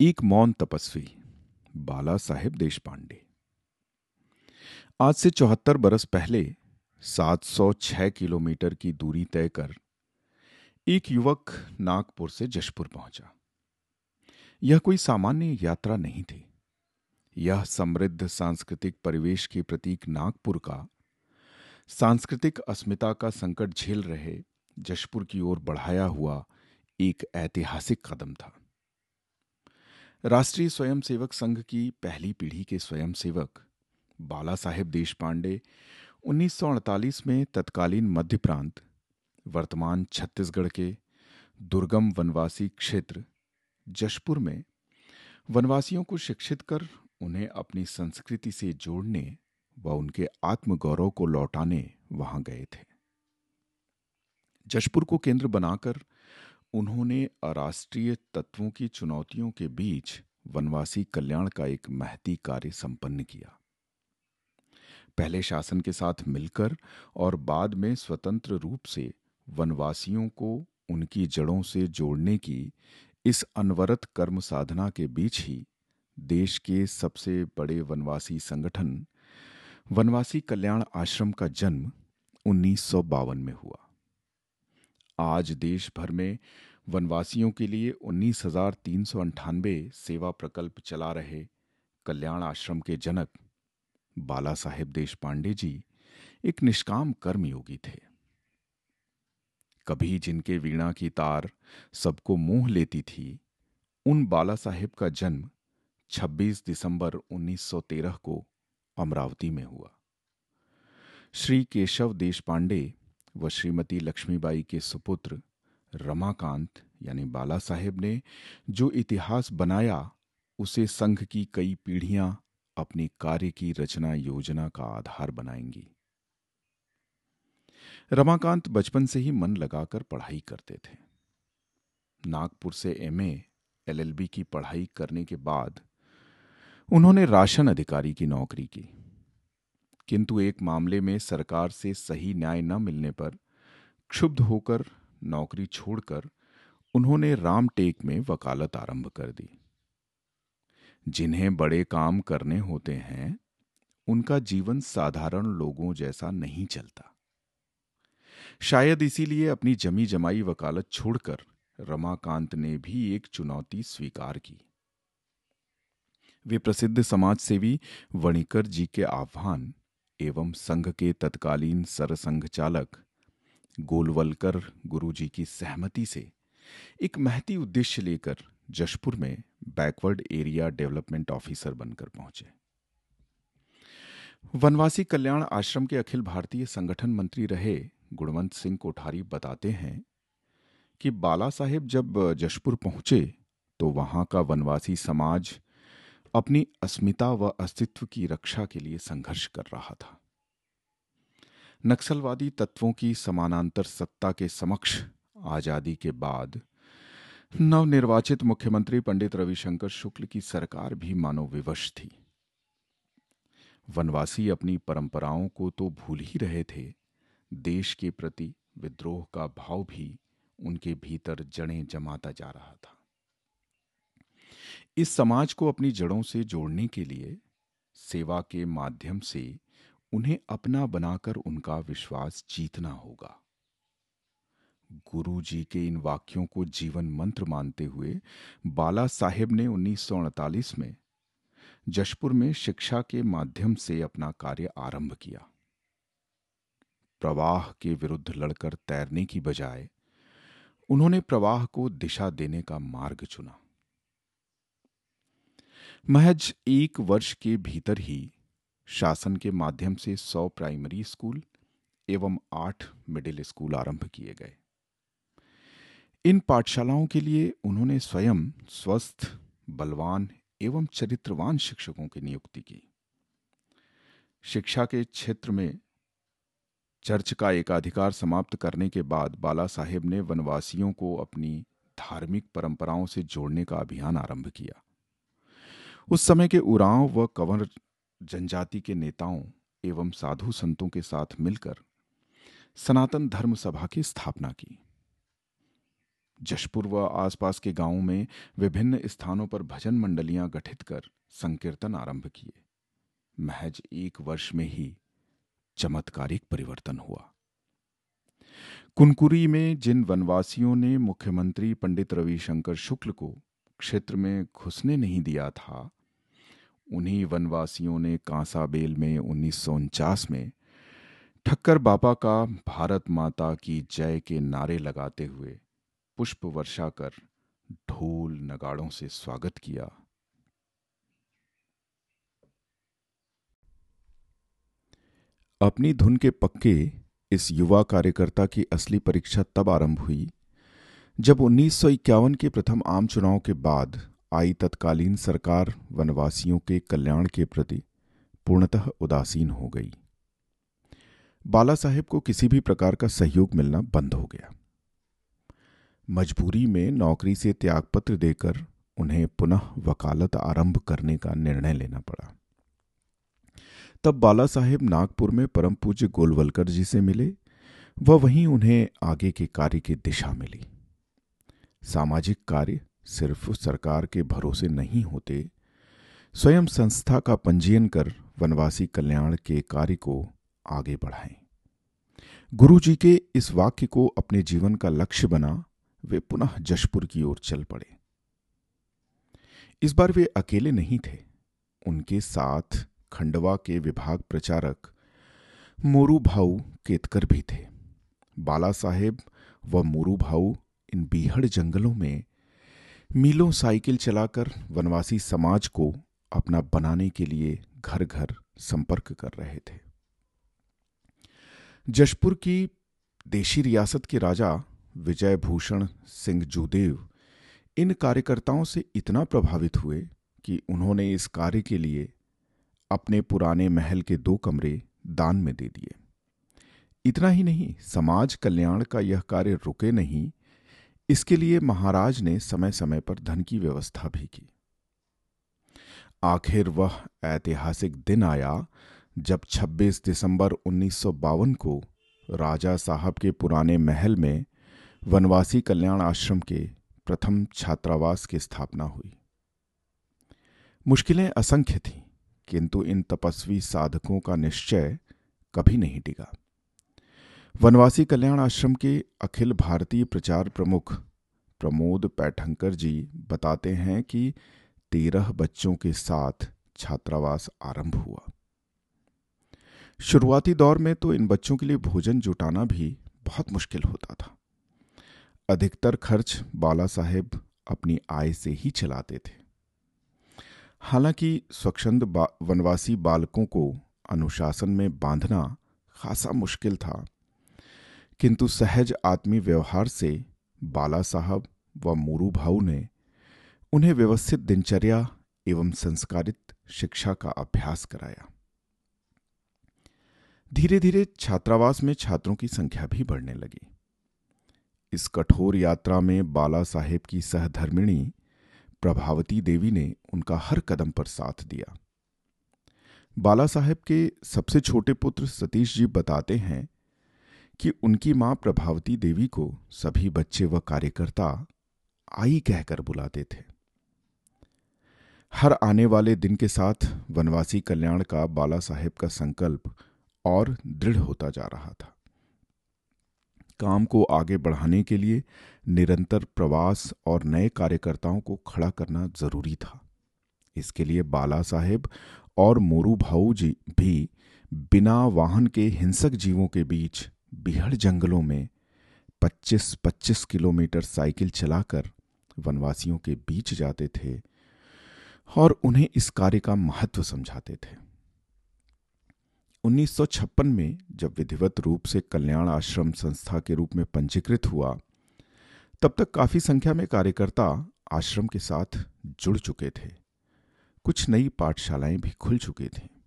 एक मौन तपस्वी, बाला साहेब देश पांडे आज से चौहत्तर बरस पहले 706 किलोमीटर की दूरी तय कर एक युवक नागपुर से जशपुर पहुँचा। यह कोई सामान्य यात्रा नहीं थी। यह समृद्ध सांस्कृतिक परिवेश के प्रतीक नागपुर का, सांस्कृतिक अस्मिता का संकट झेल रहे जशपुर की ओर बढ़ाया हुआ एक ऐतिहासिक कदम था। राष्ट्रीय स्वयंसेवक संघ की पहली पीढ़ी के स्वयंसेवक बाला साहेब देश पांडे 1948 में तत्कालीन मध्य प्रांत, वर्तमान छत्तीसगढ़ के दुर्गम वनवासी क्षेत्र, जशपुर में वनवासियों को शिक्षित कर उन्हें अपनी संस्कृति से जोड़ने व उनके आत्मगौरव को लौटाने वहाँ गए थे। जशपुर को केंद्र बनाकर उन्होंने अराष्ट्रीय तत्वों की चुनौतियों के बीच वनवासी कल्याण का एक महती कार्य संपन्न किया। पहले शासन के साथ मिलकर और बाद में स्वतंत्र रूप से वनवासियों को उनकी जड़ों से जोड़ने की इस अनवरत कर्म साधना के बीच ही देश के सबसे बड़े वनवासी संगठन, वनवासी कल्याण आश्रम का जन्म उन्नीस सौ बावन में हुआ। आज देश भर में वनवासियों के लिए उन्नीस हज़ार तीन सौ अंठानवे सेवा प्रकल्प चला रहे कल्याण आश्रम के जनक बाला साहेब देश पांडे जी एक निष्काम कर्मयोगी थे। कभी जिनके वीणा की तार सबको मोह लेती थी, उन बाला साहेब का जन्म 26 दिसंबर 1913 को अमरावती में हुआ। श्री केशव देश पांडे व श्रीमती लक्ष्मीबाई के सुपुत्र रमाकांत, यानी बाला साहेब ने जो इतिहास बनाया, उसे संघ की कई पीढ़ियाँ अपनी कार्य की रचना योजना का आधार बनाएँगी। रमाकांत बचपन से ही मन लगाकर पढ़ाई करते थे। नागपुर से एमए एलएलबी की पढ़ाई करने के बाद उन्होंने राशन अधिकारी की नौकरी की। किंतु एक मामले में सरकार से सही न्याय न मिलने पर क्षुब्ध होकर नौकरी छोड़कर उन्होंने रामटेक में वकालत आरंभ कर दी। जिन्हें बड़े काम करने होते हैं, उनका जीवन साधारण लोगों जैसा नहीं चलता। शायद इसीलिए अपनी जमी जमाई वकालत छोड़कर रमाकांत ने भी एक चुनौती स्वीकार की। वे प्रसिद्ध समाजसेवी वणिकर जी के आह्वान एवं संघ के तत्कालीन सरसंघ चालक गोलवलकर गुरुजी की सहमति से एक महती उद्देश्य लेकर जशपुर में बैकवर्ड एरिया डेवलपमेंट ऑफिसर बनकर पहुँचे। वनवासी कल्याण आश्रम के अखिल भारतीय संगठन मंत्री रहे गुणवंत सिंह कोठारी बताते हैं कि बाला साहेब जब जशपुर पहुँचे तो वहाँ का वनवासी समाज अपनी अस्मिता व अस्तित्व की रक्षा के लिए संघर्ष कर रहा था। नक्सलवादी तत्वों की समानांतर सत्ता के समक्ष आज़ादी के बाद नवनिर्वाचित मुख्यमंत्री पंडित रविशंकर शुक्ल की सरकार भी मानो विवश थी। वनवासी अपनी परंपराओं को तो भूल ही रहे थे। देश के प्रति विद्रोह का भाव भी उनके भीतर जड़ें जमाता जा रहा था। इस समाज को अपनी जड़ों से जोड़ने के लिए, सेवा के माध्यम से उन्हें अपना बनाकर उनका विश्वास जीतना होगा। गुरु जी के इन वाक्यों को जीवन मंत्र मानते हुए बाला साहेब ने उन्नीस में जशपुर में शिक्षा के माध्यम से अपना कार्य आरंभ किया। प्रवाह के विरुद्ध लड़कर तैरने की बजाय उन्होंने प्रवाह को दिशा देने का मार्ग चुना। महज एक वर्ष के भीतर ही शासन के माध्यम से सौ प्राइमरी स्कूल एवं आठ मिडिल स्कूल आरंभ किए गए। इन पाठशालाओं के लिए उन्होंने स्वयं स्वस्थ, बलवान एवं चरित्रवान शिक्षकों की नियुक्ति की। शिक्षा के क्षेत्र में चर्च का एकाधिकार समाप्त करने के बाद बाला साहेब ने वनवासियों को अपनी धार्मिक परंपराओं से जोड़ने का अभियान आरंभ किया। उस समय के उरांव व कंवर जनजाति के नेताओं एवं साधु संतों के साथ मिलकर सनातन धर्म सभा की स्थापना की। जशपुर व आसपास के गाँवों में विभिन्न स्थानों पर भजन मंडलियाँ गठित कर संकीर्तन आरंभ किए। महज एक वर्ष में ही चमत्कारिक परिवर्तन हुआ। कुनकुरी में जिन वनवासियों ने मुख्यमंत्री पंडित रविशंकर शुक्ल को क्षेत्र में घुसने नहीं दिया था उन्हीं वनवासियों ने कांसाबेल में उन्नीस सौ उनचास में ठक्कर बाबा का भारत माता की जय के नारे लगाते हुए पुष्प वर्षा कर ढोल नगाड़ों से स्वागत किया। अपनी धुन के पक्के इस युवा कार्यकर्ता की असली परीक्षा तब आरंभ हुई जब उन्नीस सौ इक्यावन के प्रथम आम चुनाव के बाद आई तत्कालीन सरकार वनवासियों के कल्याण के प्रति पूर्णतः उदासीन हो गई। बाला साहेब को किसी भी प्रकार का सहयोग मिलना बंद हो गया। मजबूरी में नौकरी से त्यागपत्र देकर उन्हें पुनः वकालत आरंभ करने का निर्णय लेना पड़ा। तब बाला साहेब नागपुर में परम पूज्य गोलवलकर जी से मिले। व वहीं उन्हें आगे के कार्य की दिशा मिली। सामाजिक कार्य सिर्फ़ सरकार के भरोसे नहीं होते, स्वयं संस्था का पंजीयन कर वनवासी कल्याण के कार्य को आगे बढ़ाएँ। गुरु जी के इस वाक्य को अपने जीवन का लक्ष्य बना वे पुनः जशपुर की ओर चल पड़े। इस बार वे अकेले नहीं थे। उनके साथ खंडवा के विभाग प्रचारक मोरू भाऊ केतकर भी थे। बाला साहेब व मोरू भाऊ इन बीहड़ जंगलों में मीलों साइकिल चलाकर वनवासी समाज को अपना बनाने के लिए घर घर संपर्क कर रहे थे। जशपुर की देशी रियासत के राजा विजय भूषण सिंह जूदेव इन कार्यकर्ताओं से इतना प्रभावित हुए कि उन्होंने इस कार्य के लिए अपने पुराने महल के दो कमरे दान में दे दिए। इतना ही नहीं, समाज कल्याण का यह कार्य रुके नहीं इसके लिए महाराज ने समय समय पर धन की व्यवस्था भी की। आखिर वह ऐतिहासिक दिन आया जब 26 दिसंबर उन्नीस सौ बावन को राजा साहब के पुराने महल में वनवासी कल्याण आश्रम के प्रथम छात्रावास की स्थापना हुई। मुश्किलें असंख्य थीं, किंतु इन तपस्वी साधकों का निश्चय कभी नहीं टिका। वनवासी कल्याण आश्रम के अखिल भारतीय प्रचार प्रमुख प्रमोद पैठंकर जी बताते हैं कि तेरह बच्चों के साथ छात्रावास आरंभ हुआ। शुरुआती दौर में तो इन बच्चों के लिए भोजन जुटाना भी बहुत मुश्किल होता था। अधिकतर खर्च बाला साहेब अपनी आय से ही चलाते थे। हालाँकि स्वच्छंद बा, वनवासी बालकों को अनुशासन में बांधना खासा मुश्किल था। किंतु सहज आत्मी व्यवहार से बाला साहब व मोरू भाऊ ने उन्हें व्यवस्थित दिनचर्या एवं संस्कारित शिक्षा का अभ्यास कराया। धीरे धीरे छात्रावास में छात्रों की संख्या भी बढ़ने लगी। इस कठोर यात्रा में बाला साहेब की सहधर्मिणी प्रभावती देवी ने उनका हर कदम पर साथ दिया। बाला साहेब के सबसे छोटे पुत्र सतीश जी बताते हैं कि उनकी माँ प्रभावती देवी को सभी बच्चे व कार्यकर्ता आई कहकर बुलाते थे। हर आने वाले दिन के साथ वनवासी कल्याण का बाला साहेब का संकल्प और दृढ़ होता जा रहा था। काम को आगे बढ़ाने के लिए निरंतर प्रवास और नए कार्यकर्ताओं को खड़ा करना ज़रूरी था। इसके लिए बाला साहेब और मोरू भाऊ जी भी बिना वाहन के हिंसक जीवों के बीच बिहड़ जंगलों में 25-25 किलोमीटर साइकिल चलाकर वनवासियों के बीच जाते थे और उन्हें इस कार्य का महत्व समझाते थे। 1956 में जब विधिवत रूप से कल्याण आश्रम संस्था के रूप में पंजीकृत हुआ, तब तक काफ़ी संख्या में कार्यकर्ता आश्रम के साथ जुड़ चुके थे। कुछ नई पाठशालाएँ भी खुल चुकी थीं।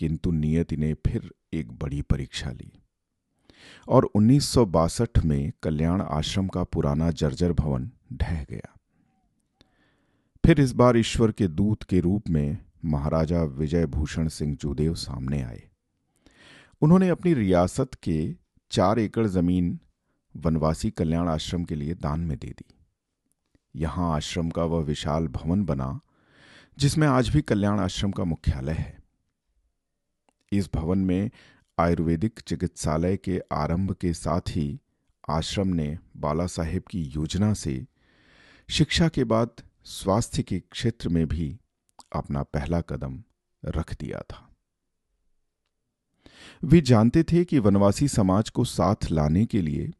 किंतु नियति ने फिर एक बड़ी परीक्षा ली। और 1962 में कल्याण आश्रम का पुराना जर्जर भवन ढह गया। फिर इस बार ईश्वर के दूत के रूप में महाराजा विजय भूषण सिंह जूदेव सामने आए। उन्होंने अपनी रियासत के चार एकड़ ज़मीन वनवासी कल्याण आश्रम के लिए दान में दे दी। यहाँ आश्रम का वह विशाल भवन बना, जिसमें आज भी कल्याण आश्रम का मुख्यालय है। इस भवन में आयुर्वेदिक चिकित्सालय के आरंभ के साथ ही आश्रम ने बाला साहेब की योजना से शिक्षा के बाद स्वास्थ्य के क्षेत्र में भी अपना पहला कदम रख दिया था। वे जानते थे कि वनवासी समाज को साथ लाने के लिए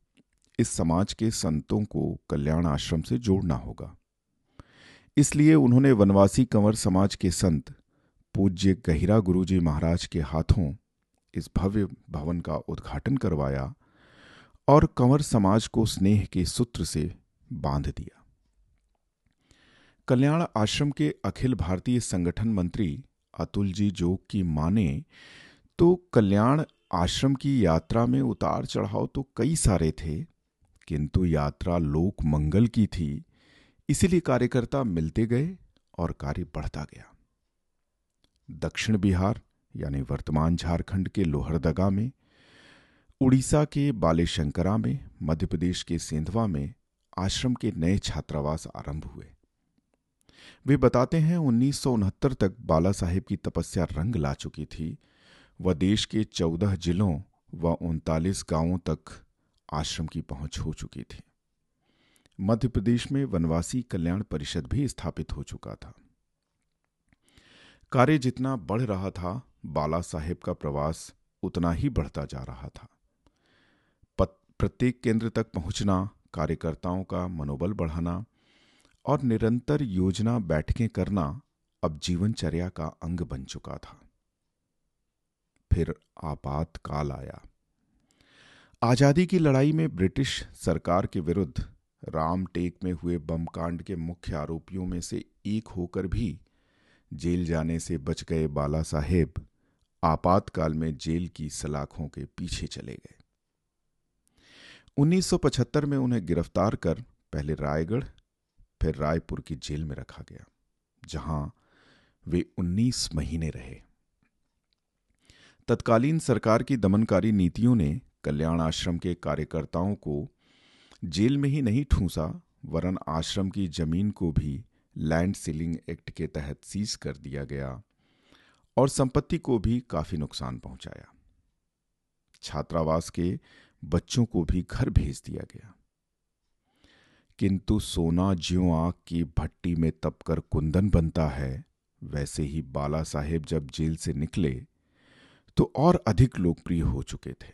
इस समाज के संतों को कल्याण आश्रम से जोड़ना होगा। इसलिए उन्होंने वनवासी कंवर समाज के संत पूज्य गहिरा गुरुजी महाराज के हाथों इस भव्य भवन का उद्घाटन करवाया और कंवर समाज को स्नेह के सूत्र से बाँध दिया। कल्याण आश्रम के अखिल भारतीय संगठन मंत्री अतुल जी जोग की माने तो कल्याण आश्रम की यात्रा में उतार चढ़ाव तो कई सारे थे, किंतु यात्रा लोक मंगल की थी, इसीलिए कार्यकर्ता मिलते गए और कार्य बढ़ता गया। दक्षिण बिहार, यानी वर्तमान झारखंड के लोहरदगा में, उड़ीसा के बालेशंकरा में मध्य प्रदेश के सेंधवा में आश्रम के नए छात्रावास आरंभ हुए। वे बताते हैं उन्नीस सौ उनहत्तर तक बाला साहेब की तपस्या रंग ला चुकी थी। वह देश के चौदह जिलों व उनतालीस गाँवों तक आश्रम की पहुँच हो चुकी थी। मध्य प्रदेश में वनवासी कल्याण परिषद भी स्थापित हो चुका था। कार्य जितना बढ़ रहा था, बाला साहेब का प्रवास उतना ही बढ़ता जा रहा था। प्रत्येक केंद्र तक पहुँचना, कार्यकर्ताओं का मनोबल बढ़ाना और निरंतर योजना बैठकें करना अब जीवनचर्या का अंग बन चुका था। फिर आपातकाल आया। आज़ादी की लड़ाई में ब्रिटिश सरकार के विरुद्ध रामटेक में हुए बम कांड के मुख्य आरोपियों में से एक होकर भी जेल जाने से बच गए बाला साहेब आपातकाल में जेल की सलाखों के पीछे चले गए। 1975 में उन्हें गिरफ़्तार कर पहले रायगढ़, फिर रायपुर की जेल में रखा गया, जहाँ वे 19 महीने रहे। तत्कालीन सरकार की दमनकारी नीतियों ने कल्याण आश्रम के कार्यकर्ताओं को जेल में ही नहीं ठूंसा, वरन आश्रम की ज़मीन को भी लैंड सीलिंग एक्ट के तहत सीज कर दिया गया और संपत्ति को भी काफ़ी नुकसान पहुँचाया। छात्रावास के बच्चों को भी घर भेज दिया गया। किंतु सोना ज्यो आग की भट्टी में तपकर कुंदन बनता है, वैसे ही बाला साहेब जब जेल से निकले तो और अधिक लोकप्रिय हो चुके थे।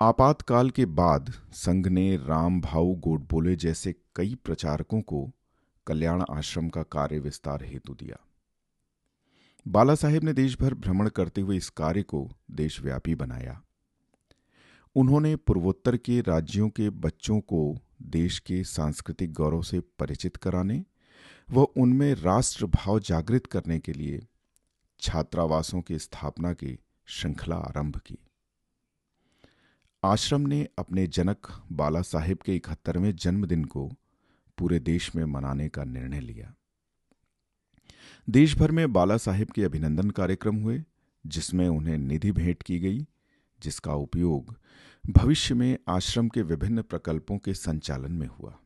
आपातकाल के बाद संघ ने राम भाऊ गोडबोले जैसे कई प्रचारकों को कल्याण आश्रम का कार्य विस्तार हेतु दिया। बाला साहेब ने देशभर भ्रमण करते हुए इस कार्य को देशव्यापी बनाया। उन्होंने पूर्वोत्तर के राज्यों के बच्चों को देश के सांस्कृतिक गौरव से परिचित कराने व उनमें राष्ट्र भाव जागृत करने के लिए छात्रावासों की स्थापना की श्रृंखला आरंभ की। आश्रम ने अपने जनक बाला साहेब के इकहत्तरवें जन्मदिन को पूरे देश में मनाने का निर्णय लिया। देश भर में बाला साहेब के अभिनंदन कार्यक्रम हुए, जिसमें उन्हें निधि भेंट की गई, जिसका उपयोग भविष्य में आश्रम के विभिन्न प्रकल्पों के संचालन में हुआ।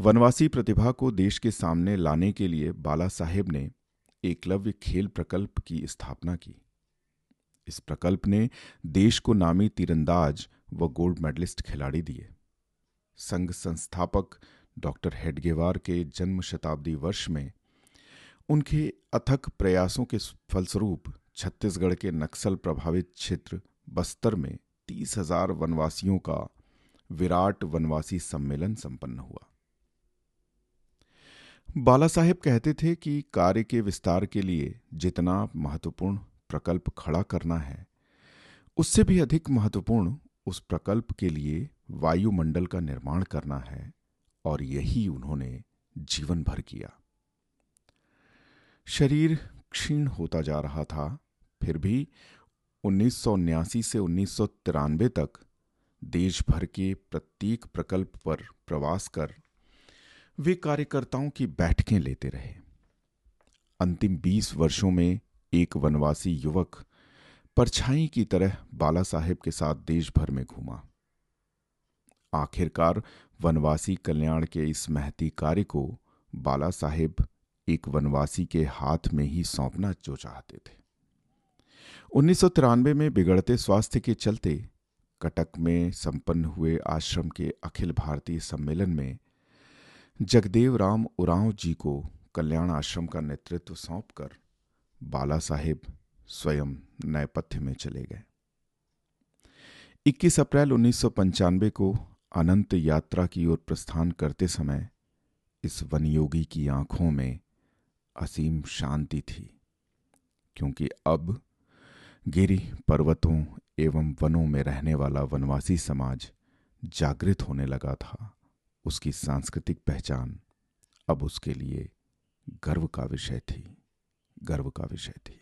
वनवासी प्रतिभा को देश के सामने लाने के लिए बाला साहेब ने एकलव्य खेल प्रकल्प की स्थापना की। इस प्रकल्प ने देश को नामी तीरंदाज व गोल्ड मेडलिस्ट खिलाड़ी दिए। संघ संस्थापक डॉक्टर हेडगेवार के जन्म शताब्दी वर्ष में उनके अथक प्रयासों के फलस्वरूप छत्तीसगढ़ के नक्सल प्रभावित क्षेत्र बस्तर में तीस हज़ार वनवासियों का विराट वनवासी सम्मेलन संपन्न हुआ। बाला साहेब कहते थे कि कार्य के विस्तार के लिए जितना महत्वपूर्ण प्रकल्प खड़ा करना है, उससे भी अधिक महत्वपूर्ण उस प्रकल्प के लिए वायुमंडल का निर्माण करना है और यही उन्होंने जीवन भर किया। शरीर क्षीण होता जा रहा था, फिर भी उन्नीस से उन्नीस सौ तिरानबे तक देश भर के प्रत्येक प्रकल्प पर प्रवास कर वे कार्यकर्ताओं की बैठकें लेते रहे। अंतिम बीस वर्षों में एक वनवासी युवक परछाई की तरह बाला साहेब के साथ देश भर में घूमा। आखिरकार वनवासी कल्याण के इस महती कार्य को बाला साहेब एक वनवासी के हाथ में ही सौंपना जो चाहते थे। उन्नीस में बिगड़ते स्वास्थ्य के चलते कटक में संपन्न हुए आश्रम के अखिल भारतीय सम्मेलन में जगदेव राम उरांव जी को कल्याण आश्रम का नेतृत्व सौंपकर बाला साहेब स्वयं नैपथ्य में चले गए। 21 अप्रैल उन्नीस सौ पंचानवे को अनंत यात्रा की ओर प्रस्थान करते समय इस वनयोगी की आँखों में असीम शांति थी, क्योंकि अब गिरी पर्वतों एवं वनों में रहने वाला वनवासी समाज जागृत होने लगा था। उसकी सांस्कृतिक पहचान अब उसके लिए गर्व का विषय थी, गर्व का विषय थी।